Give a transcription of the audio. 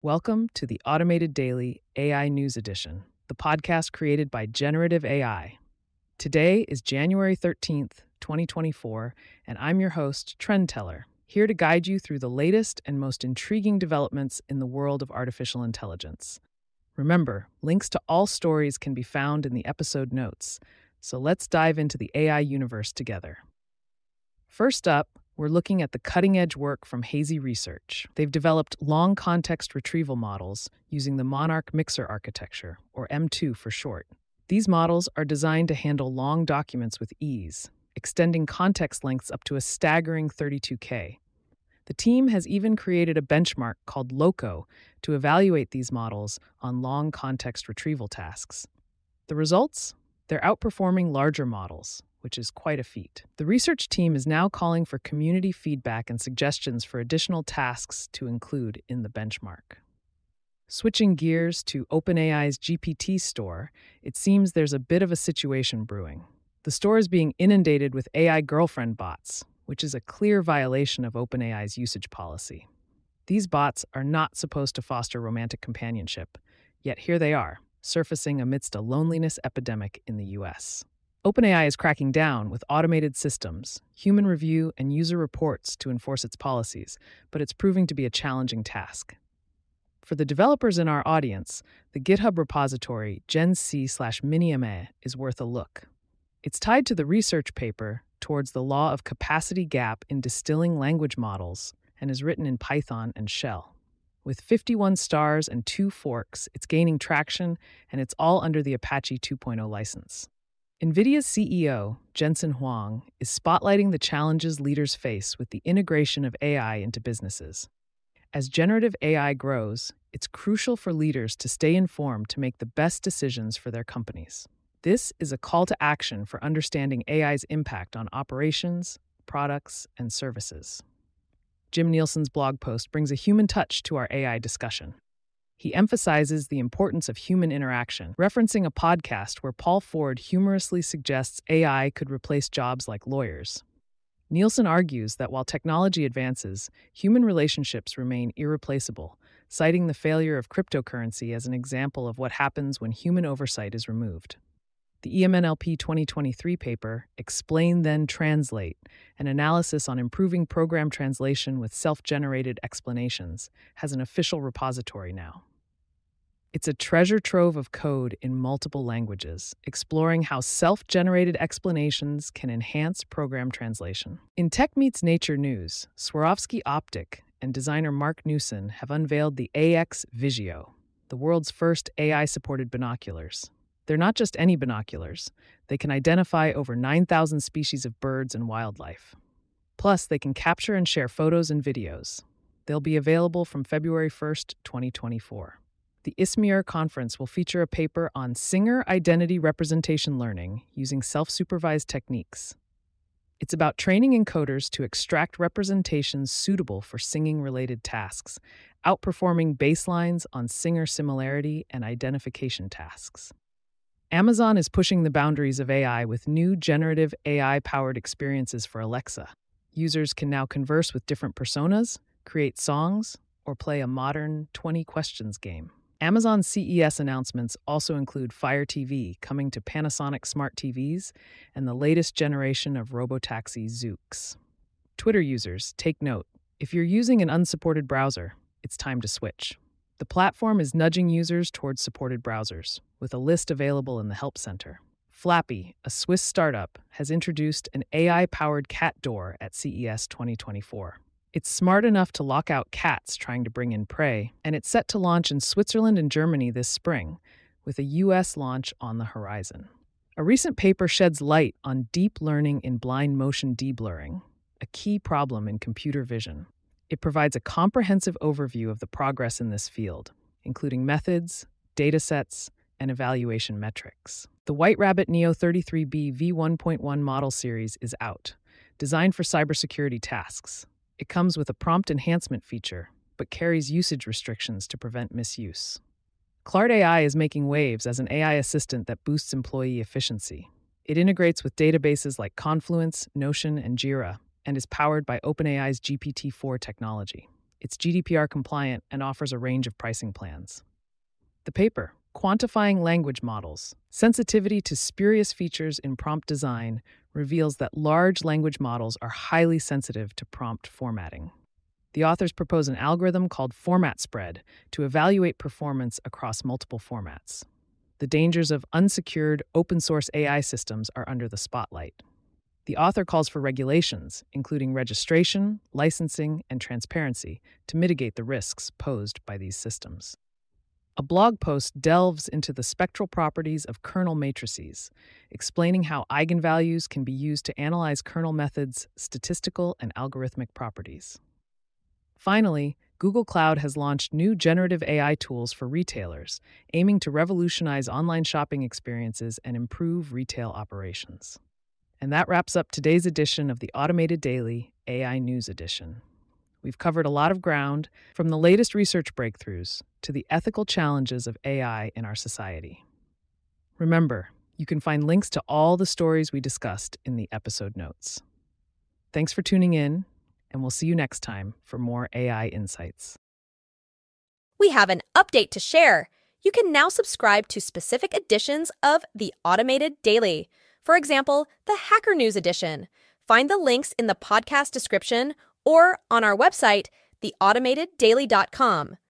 Welcome to the Automated Daily AI News Edition, the podcast created by Generative AI. Today is January 13th, 2024, and I'm your host, Trendteller, here to guide you through the latest and most intriguing developments in the world of artificial intelligence. Remember, links to all stories can be found in the episode notes, so let's dive into the AI universe together. First up, we're looking at the cutting edge work from Hazy Research. They've developed long context retrieval models using the Monarch Mixer architecture, or M2 for short. These models are designed to handle long documents with ease, extending context lengths up to a staggering 32K. The team has even created a benchmark called LOCO to evaluate these models on long context retrieval tasks. The results? They're outperforming larger models, which is quite a feat. The research team is now calling for community feedback and suggestions for additional tasks to include in the benchmark. Switching gears to OpenAI's GPT store, it seems there's a bit of a situation brewing. The store is being inundated with AI girlfriend bots, which is a clear violation of OpenAI's usage policy. These bots are not supposed to foster romantic companionship, yet here they are, surfacing amidst a loneliness epidemic in the US. OpenAI is cracking down with automated systems, human review, and user reports to enforce its policies, but it's proving to be a challenging task. For the developers in our audience, the GitHub repository GenC slash MiniMA is worth a look. It's tied to the research paper towards the law of capacity gap in distilling language models and is written in Python and Shell. With 51 stars and two forks, it's gaining traction and it's all under the Apache 2.0 license. NVIDIA's CEO, Jensen Huang, is spotlighting the challenges leaders face with the integration of AI into businesses. As generative AI grows, it's crucial for leaders to stay informed to make the best decisions for their companies. This is a call to action for understanding AI's impact on operations, products, and services. Jim Nielsen's blog post brings a human touch to our AI discussion. He emphasizes the importance of human interaction, referencing a podcast where Paul Ford humorously suggests AI could replace jobs like lawyers. Nielsen argues that while technology advances, human relationships remain irreplaceable, citing the failure of cryptocurrency as an example of what happens when human oversight is removed. The EMNLP 2023 paper, Explain Then Translate, an analysis on improving program translation with self generated explanations, has an official repository now. It's a treasure trove of code in multiple languages, exploring how self generated explanations can enhance program translation. In Tech Meets Nature news, Swarovski Optik and designer Marc Newson have unveiled the AX Visio, the world's first AI supported binoculars. They're not just any binoculars, they can identify over 9,000 species of birds and wildlife. Plus, they can capture and share photos and videos. They'll be available from February 1st, 2024 the ISMIR conference will feature a paper on singer identity representation learning using self supervised techniques. It's about training encoders to extract representations suitable for singing related tasks, outperforming baselines on singer similarity and identification tasks. Amazon is pushing the boundaries of AI with new generative AI powered experiences for Alexa. Users can now converse with different personas, create songs, or play a modern 20 questions game. Amazon CES announcements also include Fire TV coming to Panasonic smart TVs and the latest generation of robotaxi Zoox. Twitter users, take note. If you're using an unsupported browser, it's time to switch. The platform is nudging users towards supported browsers, with a list available in the Help Center. Flappie, a Swiss startup, has introduced an AI powered cat door at CES 2024. It's smart enough to lock out cats trying to bring in prey, and it's set to launch in Switzerland and Germany this spring, with a US launch on the horizon. A recent paper sheds light on deep learning in blind motion deblurring, a key problem in computer vision. It provides a comprehensive overview of the progress in this field, including methods, datasets, and evaluation metrics. The WhiteRabbitNeo 33B V1.1 model series is out, designed for cybersecurity tasks, it comes with a prompt enhancement feature, but carries usage restrictions to prevent misuse. Klart AI is making waves as an AI assistant that boosts employee efficiency. It integrates with databases like Confluence, Notion, and Jira, and is powered by OpenAI's GPT 4 technology. It's GDPR compliant and offers a range of pricing plans. The paper, Quantifying Language Models Sensitivity to Spurious Features in Prompt Design, reveals that large language models are highly sensitive to prompt formatting. The authors propose an algorithm called Format Spread to evaluate performance across multiple formats. The dangers of unsecured, open source AI systems are under the spotlight. The author calls for regulations, including registration, licensing, and transparency, to mitigate the risks posed by these systems. A blog post delves into the spectral properties of kernel matrices, explaining how eigenvalues can be used to analyze kernel methods' statistical and algorithmic properties. Finally, Google Cloud has launched new generative AI tools for retailers, aiming to revolutionize online shopping experiences and improve retail operations. And that wraps up today's edition of the Automated Daily AI News Edition. We've covered a lot of ground, from the latest research breakthroughs to the ethical challenges of AI in our society. Remember, you can find links to all the stories we discussed in the episode notes. Thanks for tuning in, and we'll see you next time for more AI insights. We have an update to share. You can now subscribe to specific editions of the Automated Daily. For example, the Hacker News edition. Find the links in the podcast description or on our website, theautomateddaily.com.